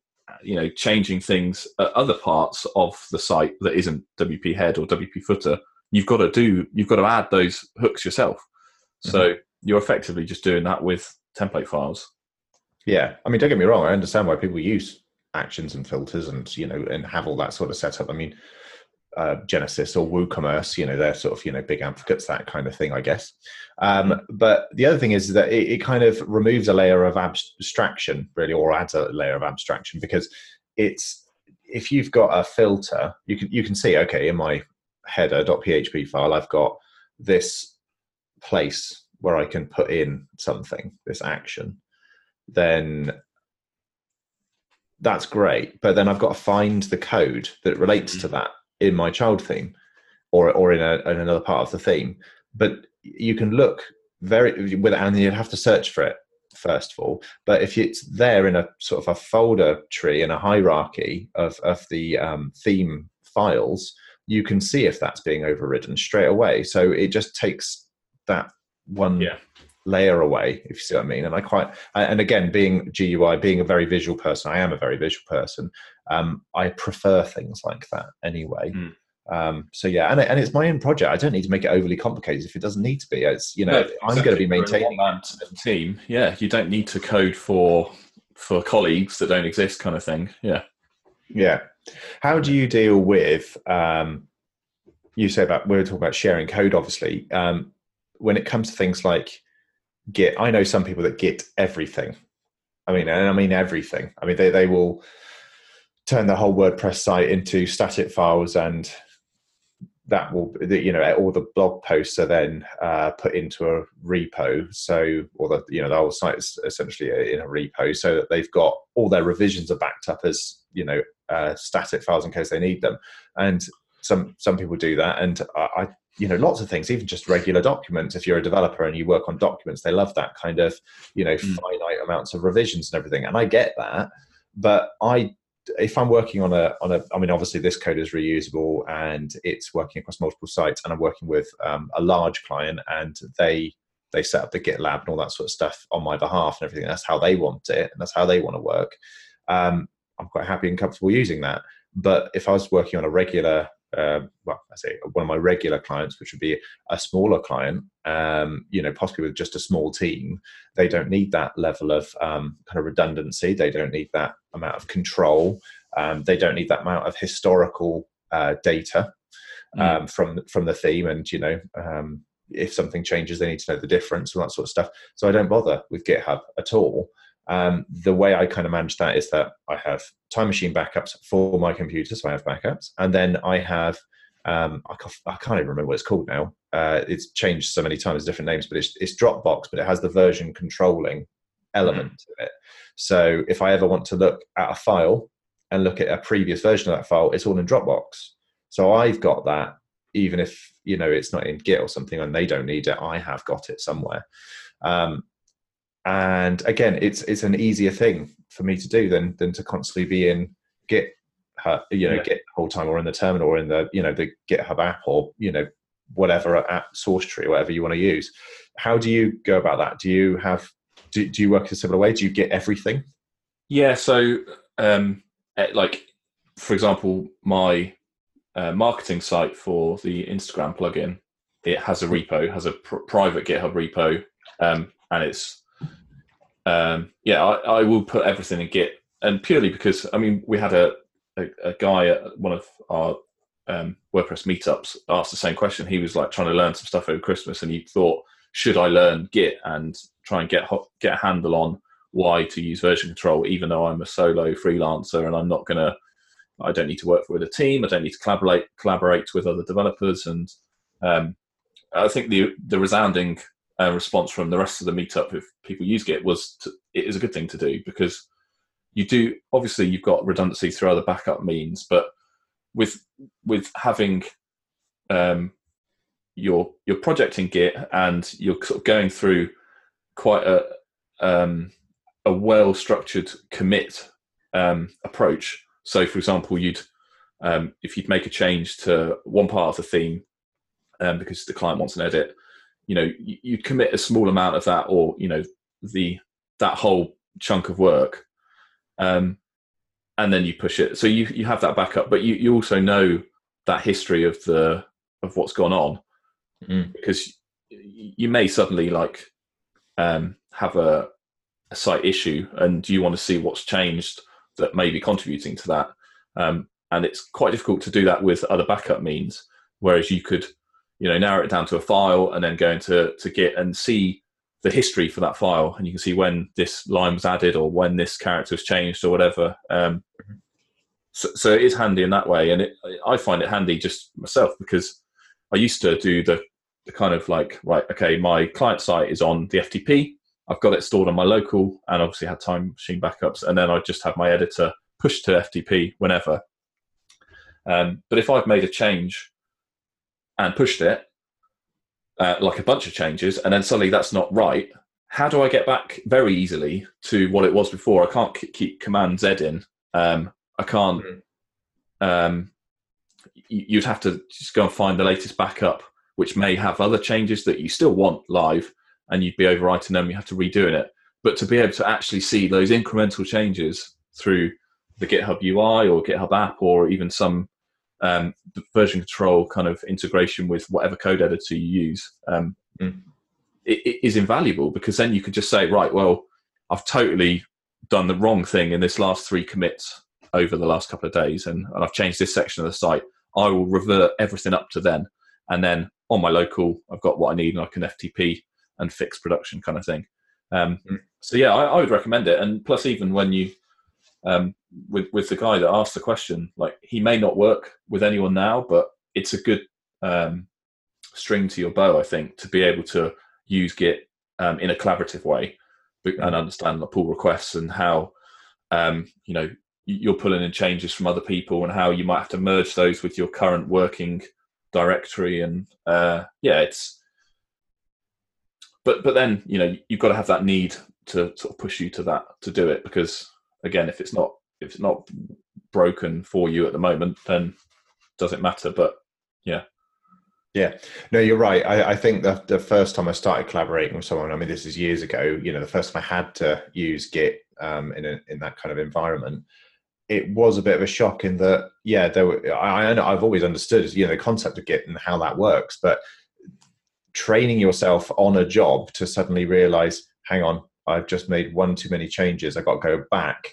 you know changing things at other parts of the site that isn't WP head or WP footer, you've got to do you've got to add those hooks yourself. Mm-hmm. So you're effectively just doing that with template files. Yeah, I mean, don't get me wrong. I understand why people use actions and filters and you know and have all that sort of setup. I mean, uh, Genesis or WooCommerce, you know, they're sort of, you know, big advocates, that kind of thing, I guess. Um, but the other thing is that it, it, kind of removes a layer of abstraction, really, or adds a layer of abstraction because it's, if you've got a filter, you can, you can see, okay, in my header.php file, I've got this place where I can put in something, this action, then that's great. But then I've got to find the code that relates mm-hmm. to that in my child theme or or in, a, in another part of the theme. But you can look very with and you'd have to search for it first of all. But if it's there in a sort of a folder tree and a hierarchy of of the um, theme files you can see if that's being overridden straight away. So it just takes that one yeah. Layer away if you see what i mean and i quite and again being gui being a very visual person i am a very visual person um, I prefer things like that anyway. Mm. Um, so yeah, and, and it's my own project. I don't need to make it overly complicated if it doesn't need to be. It's you know, no, exactly. I'm going to be maintaining a team. Yeah, you don't need to code for for colleagues that don't exist, kind of thing. Yeah, yeah. How do you deal with? Um, you say about we are talking about sharing code, obviously. Um, when it comes to things like Git, I know some people that Git everything. I mean, and I mean everything. I mean, they they will turn the whole WordPress site into static files and that will you know all the blog posts are then uh, put into a repo so or the you know the whole site is essentially in a repo so that they've got all their revisions are backed up as you know uh, static files in case they need them and some some people do that and I, you know lots of things even just regular documents if you're a developer and you work on documents they love that kind of you know mm. finite amounts of revisions and everything and i get that but i if I'm working on a on a, I mean, obviously this code is reusable and it's working across multiple sites, and I'm working with um, a large client, and they they set up the GitLab and all that sort of stuff on my behalf and everything. That's how they want it, and that's how they want to work. Um, I'm quite happy and comfortable using that. But if I was working on a regular uh, well, I say one of my regular clients, which would be a smaller client, um, you know, possibly with just a small team, they don't need that level of um, kind of redundancy. They don't need that amount of control. Um, they don't need that amount of historical uh, data. um, mm. from from the theme, and you know, um, if something changes, they need to know the difference and that sort of stuff. So I don't bother with GitHub at all. Um, the way I kind of manage that is that I have time machine backups for my computer, so I have backups, and then I have um, I, can't, I, can't, even remember what it's called now. Uh, it's changed so many times, different names, but it's, it's Dropbox, but it has the version controlling element mm. to it. So if I ever want to look at a file and look at a previous version of that file, it's all in Dropbox. So I've got that, even if you know it's not in Git or something, and they don't need it. I have got it somewhere. Um, and again, it's it's an easier thing for me to do than than to constantly be in Git, you know, yeah. Git whole time or in the terminal or in the you know the GitHub app or you know whatever app Sourcetree, whatever you want to use. How do you go about that? Do you have do, do you work in a similar way? Do you get everything? Yeah. So, um, eh, like for example, my uh, marketing site for the Instagram plugin, it has a repo, has a pr- private GitHub repo, um, and it's um, yeah, I, I, will put everything in Git, and purely because I mean we had a a, a guy at one of our um, WordPress meetups asked the same question. He was like trying to learn some stuff over Christmas, and he thought, should I learn Git and try and get get a handle on why to use version control, even though I'm a solo freelancer and I'm not to I don't need to work with a team. I don't need to collaborate collaborate with other developers. And um, I think the the resounding uh, response from the rest of the meetup, if people use Git, was to, it is a good thing to do because you do obviously you've got redundancy through other backup means, but with with having um, your your project in Git and you're sort of going through quite a um, a well structured commit um, approach. So, for example, you'd um, if you'd make a change to one part of the theme um, because the client wants an edit, you know, you'd commit a small amount of that, or you know, the that whole chunk of work, um, and then you push it. So you you have that backup, but you you also know that history of the of what's gone on mm. because you may suddenly like um, have a, a site issue and you want to see what's changed that may be contributing to that. Um, and it's quite difficult to do that with other backup means. Whereas you could, you know, narrow it down to a file and then go into to Git and see the history for that file, and you can see when this line was added or when this character was changed or whatever. Um, so, so, it is handy in that way, and it, I find it handy just myself because I used to do the, the kind of like right, okay, my client site is on the FTP, I've got it stored on my local and obviously had time machine backups. And then I just have my editor push to FTP whenever. Um, but if I've made a change and pushed it, uh, like a bunch of changes, and then suddenly that's not right, how do I get back very easily to what it was before? I can't keep Command Z in. Um, I can't. Mm-hmm. Um, you'd have to just go and find the latest backup, which may have other changes that you still want live, and you'd be overwriting them, you have to redoing it. But to be able to actually see those incremental changes through the GitHub UI or GitHub app or even some um, version control kind of integration with whatever code editor you use, um, mm. it, it is invaluable because then you could just say, right, well, I've totally done the wrong thing in this last three commits over the last couple of days and, and I've changed this section of the site. I will revert everything up to then. And then on my local, I've got what I need and I can FTP and fix production kind of thing. Um, mm. So yeah, I, I, would recommend it. And plus, even when you um, with with the guy that asked the question, like he may not work with anyone now, but it's a good um, string to your bow, I think, to be able to use Git um, in a collaborative way and understand the pull requests and how um, you know you're pulling in changes from other people and how you might have to merge those with your current working directory and uh, yeah it's but but then you know you've got to have that need to sort of push you to that to do it because again if it's not if it's not broken for you at the moment then does it matter? But yeah. Yeah. No you're right. I, I think the, the first time i started collaborating with someone i mean this is years ago you know the first time i had to use git um, in, a, in that kind of environment it was a bit of a shock in that yeah there were, I, I i've always understood you know the concept of git and how that works but training yourself on a job to suddenly realize, hang on, I've just made one too many changes. I've got to go back,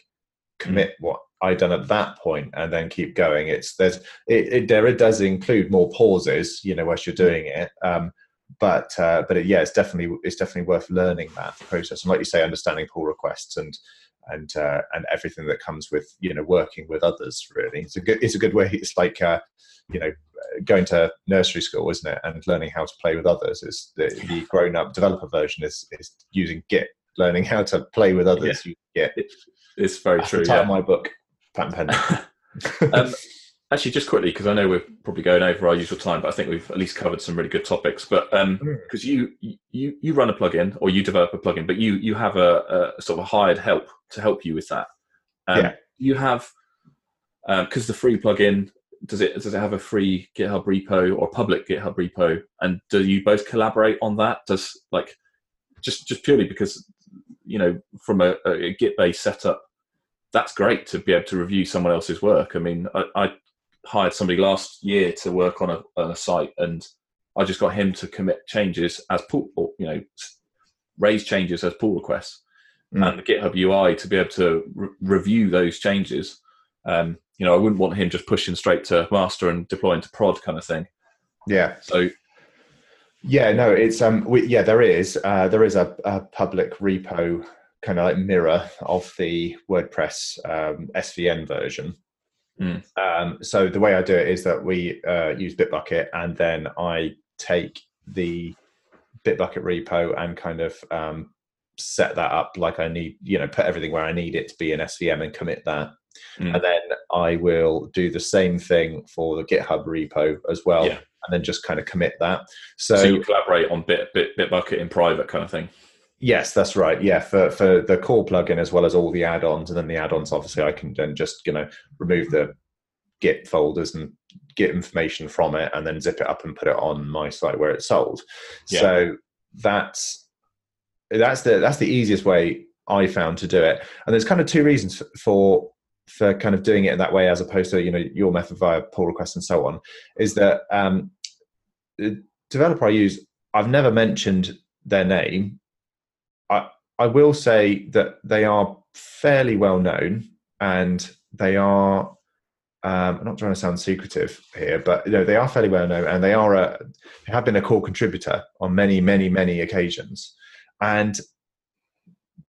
commit mm. what I done at that point and then keep going. It's there's it, it there it does include more pauses, you know, whilst you're doing it. Um, but uh, but it, yeah, it's definitely it's definitely worth learning that process and like you say, understanding pull requests and and uh, and everything that comes with you know working with others. Really, it's a good it's a good way. It's like uh, you know going to nursery school, isn't it? And learning how to play with others is the, the grown up developer version is is using Git, learning how to play with others. Yeah, it's very That's true. The yeah. my book, Pat and Pen. um, actually, just quickly because I know we're probably going over our usual time, but I think we've at least covered some really good topics. But because um, you you you run a plugin or you develop a plugin, but you you have a, a sort of a hired help to help you with that. Um, yeah. You have because the free plugin does it does it have a free GitHub repo or public GitHub repo, and do you both collaborate on that? Does like just just purely because you know from a, a Git based setup, that's great to be able to review someone else's work. I mean, I, I hired somebody last year to work on a, on a site, and I just got him to commit changes as pull, you know, raise changes as pull requests, mm. and the GitHub UI to be able to re- review those changes. Um, you know, I wouldn't want him just pushing straight to master and deploying to prod kind of thing. Yeah. So. Yeah, no, it's um, we, yeah, there is uh, there is a, a public repo kind of like mirror of the WordPress um, SVN version. Mm. Um, so the way I do it is that we uh, use Bitbucket, and then I take the Bitbucket repo and kind of um, set that up like I need, you know, put everything where I need it to be in SVN and commit that. Mm. And then I will do the same thing for the GitHub repo as well, yeah. And then just kind of commit that. So, so you collaborate on Bit, Bit Bitbucket in private kind of thing. Yes, that's right. Yeah, for for the core plugin as well as all the add-ons, and then the add-ons, obviously, I can then just you know remove the Git folders and get information from it, and then zip it up and put it on my site where it's sold. Yeah. So that's that's the that's the easiest way I found to do it. And there's kind of two reasons for for kind of doing it in that way, as opposed to you know your method via pull request and so on. Is that um, the developer I use, I've never mentioned their name I, I will say that they are fairly well known and they are um, I'm not trying to sound secretive here, but you know they are fairly well known, and they are a they have been a core contributor on many, many, many occasions. And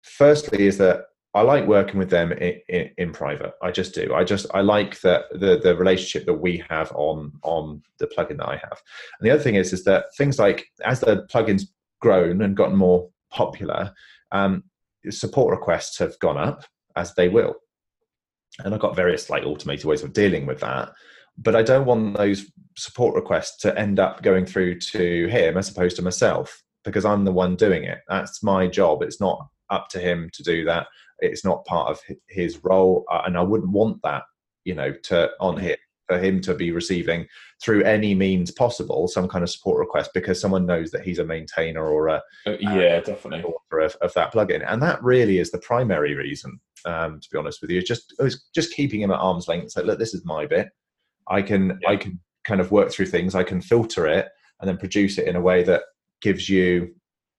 firstly, is that I like working with them in, in, in, private. I just do. I just I like that the the relationship that we have on on the plugin that I have. And the other thing is is that things like as the plugins grown and gotten more popular, um, support requests have gone up as they will. And I've got various like automated ways of dealing with that. But I don't want those support requests to end up going through to him as opposed to myself because I'm the one doing it. That's my job. It's not up to him to do that. It's not part of his role, uh, and I wouldn't want that, you know, to on him for him to be receiving through any means possible some kind of support request because someone knows that he's a maintainer or a uh, yeah um, definitely of, of, that plugin. And that really is the primary reason um, to be honest with you it's just it's just keeping him at arm's length so look this is my bit. I can yeah. i can kind of work through things. I can filter it and then produce it in a way that gives you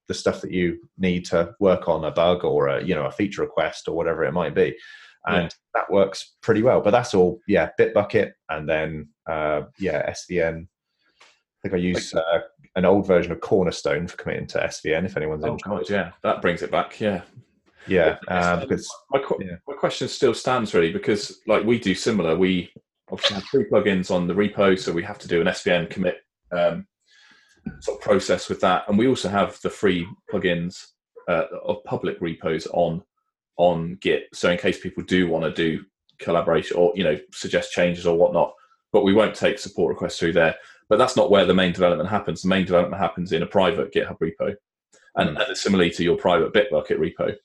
the stuff that you need to work on a bug or a you know a feature request or whatever it might be and yeah. that works pretty well. But that's all, yeah, Bitbucket, and then uh, yeah, SVN. I think I use uh, an old version of Cornerstone for committing to SVN. If anyone's oh, interested, God, yeah, that brings it back. Yeah, yeah. Um, because my, yeah. my question still stands really because like we do similar. We obviously have three plugins on the repo, so we have to do an SVN commit um, sort of process with that, and we also have the free plugins uh, of public repos on on Git. So in case people do want to do collaboration or you know suggest changes or whatnot, but we won't take support requests through there. But that's not where the main development happens. The main development happens in a private GitHub repo, and, mm. and similarly to your private Bitbucket repo.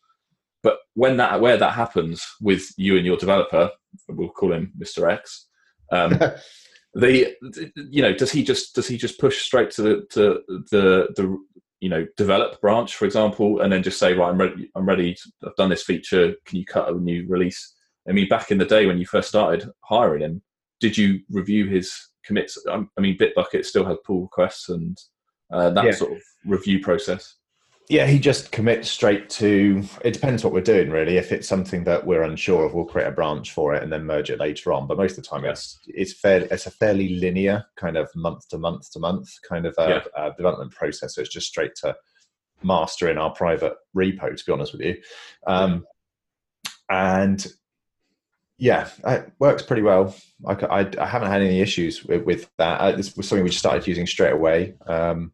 But when that where that happens with you and your developer, we'll call him Mr. X. Um, the you know does he just does he just push straight to the to the the you know develop branch for example and then just say right i'm ready i'm ready. I've done this feature. Can you cut a new release? I mean back in the day when you first started hiring him did you review his commits i mean bitbucket still has pull requests and uh, that yeah. sort of review process yeah, he just commits straight to. It depends what we're doing, really. If it's something that we're unsure of, we'll create a branch for it and then merge it later on. But most of the time, it's it's fairly it's a fairly linear kind of month to month to month kind of a, Yeah. uh, development process. So it's just straight to master in our private repo. To be honest with you, um, and yeah, it works pretty well. i i haven't had any issues with, with that. Uh, this was something we just started using straight away. Um,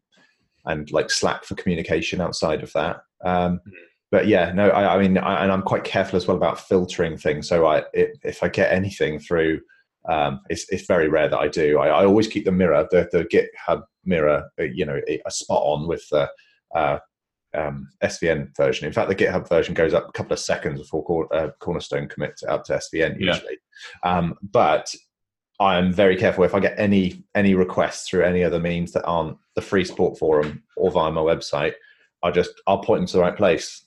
and like Slack for communication outside of that. Um, but yeah, no, I, I mean, I, and I'm quite careful as well about filtering things. So I, if, if I get anything through, um, it's, it's very rare that I do. I, I always keep the mirror, the, the GitHub mirror, uh, you know, a spot on with the uh, um, SVN version. In fact, the GitHub version goes up a couple of seconds before Cor- uh, Cornerstone commits it up to SVN Yeah. usually. Um, but I am very careful if I get any any requests through any other means that aren't the free sport forum or via my website. I just I'll point them to the right place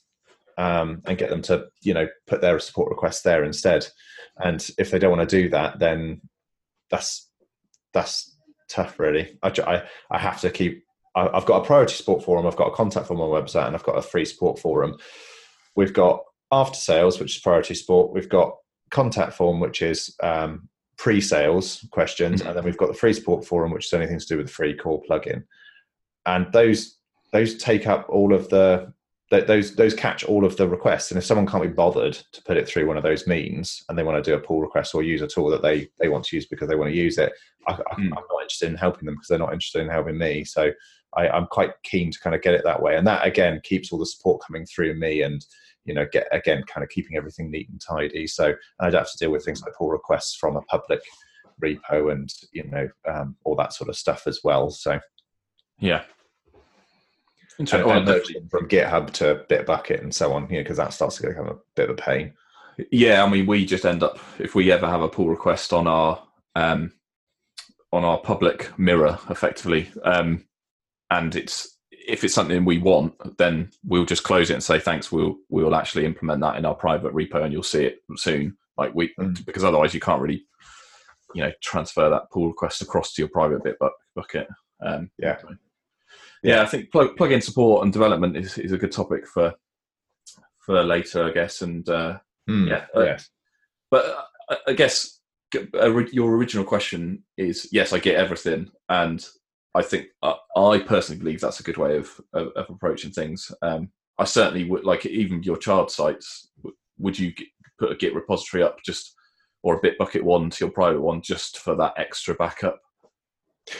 um, and get them to you know put their support requests there instead. And if they don't want to do that, then that's that's tough. Really, I I, I have to keep. I- I've got a priority support forum. I've got a contact form on my website, and I've got a free support forum. We've got after sales, which is priority support. We've got contact form, which is um, pre-sales questions, and then we've got the free support forum, which is anything to do with the free core plugin. And those those take up all of the th- those those catch all of the requests. And if someone can't be bothered to put it through one of those means, and they want to do a pull request or use a tool that they they want to use because they want to use it, I, I, Mm. I'm not interested in helping them because they're not interested in helping me. So I, I'm quite keen to kind of get it that way, and that again keeps all the support coming through me and you know get again kind of keeping everything neat and tidy. So and i don't have to deal with things like pull requests from a public repo and you know um, all that sort of stuff as well. So Yeah. and, and from github to bitbucket and so on you know because that starts to become a bit of a pain. Yeah, I mean, we just end up if we ever have a pull request on our um, on our public mirror, effectively, um, and it's if it's something we want, then we'll just close it and say thanks. We'll we'll actually implement that in our private repo, and you'll see it soon. Like we Mm. because otherwise you can't really, you know, transfer that pull request across to your private Bitbucket bucket. Um, Yeah. yeah, I think plug plug-in support and development is, is a good topic for for later, I guess, and. Uh, Hmm, Yeah, uh, yes but uh, I- I guess your original question is yes, I get everything, and I think uh, I personally believe that's a good way of of, of approaching things. Um, I certainly would like even your child sites. Would you put a Git repository up just or a Bitbucket one to your private one just for that extra backup?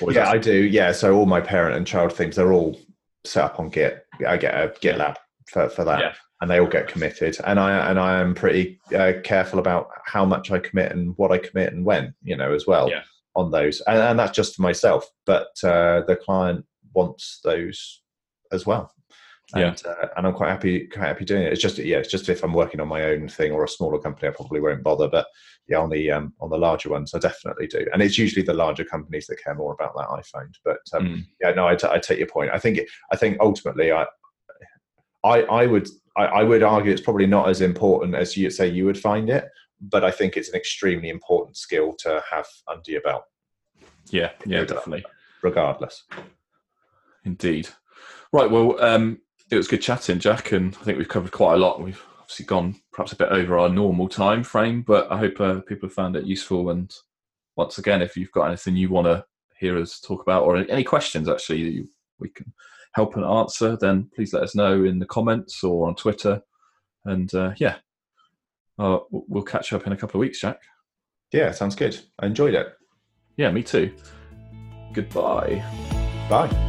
Yeah that- i do yeah so all my parent and child things they're all set up on git i get a gitlab for, for that Yeah. and they all get committed and i and i am pretty uh, careful about how much i commit and what i commit and when you know as well Yeah. On those and, and that's just for myself but uh, the client wants those as well. Yeah. and, uh, and i'm quite happy quite happy doing it. It's just yeah it's just if i'm working on my own thing or a smaller company i probably won't bother but yeah on the um, on the larger ones i definitely do. And it's usually the larger companies that care more about that i find. But um, Mm. yeah no I, t- I take your point. I think it, i think ultimately i i i would I, I would argue it's probably not as important as you say you would find it but i think it's an extremely important skill to have under your belt yeah, yeah, definitely. regardless Indeed. Right. Well, um, it was good chatting, Jack, and I think we've covered quite a lot. We've obviously gone perhaps a bit over our normal time frame, but I hope uh, people have found it useful. And once again, if you've got anything you want to hear us talk about, or any questions actually that you, we can help and answer, then please let us know in the comments or on Twitter. And uh, yeah, uh, we'll- we'll catch up in a couple of weeks, Jack. yeah sounds good i enjoyed it Yeah, me too. Goodbye. bye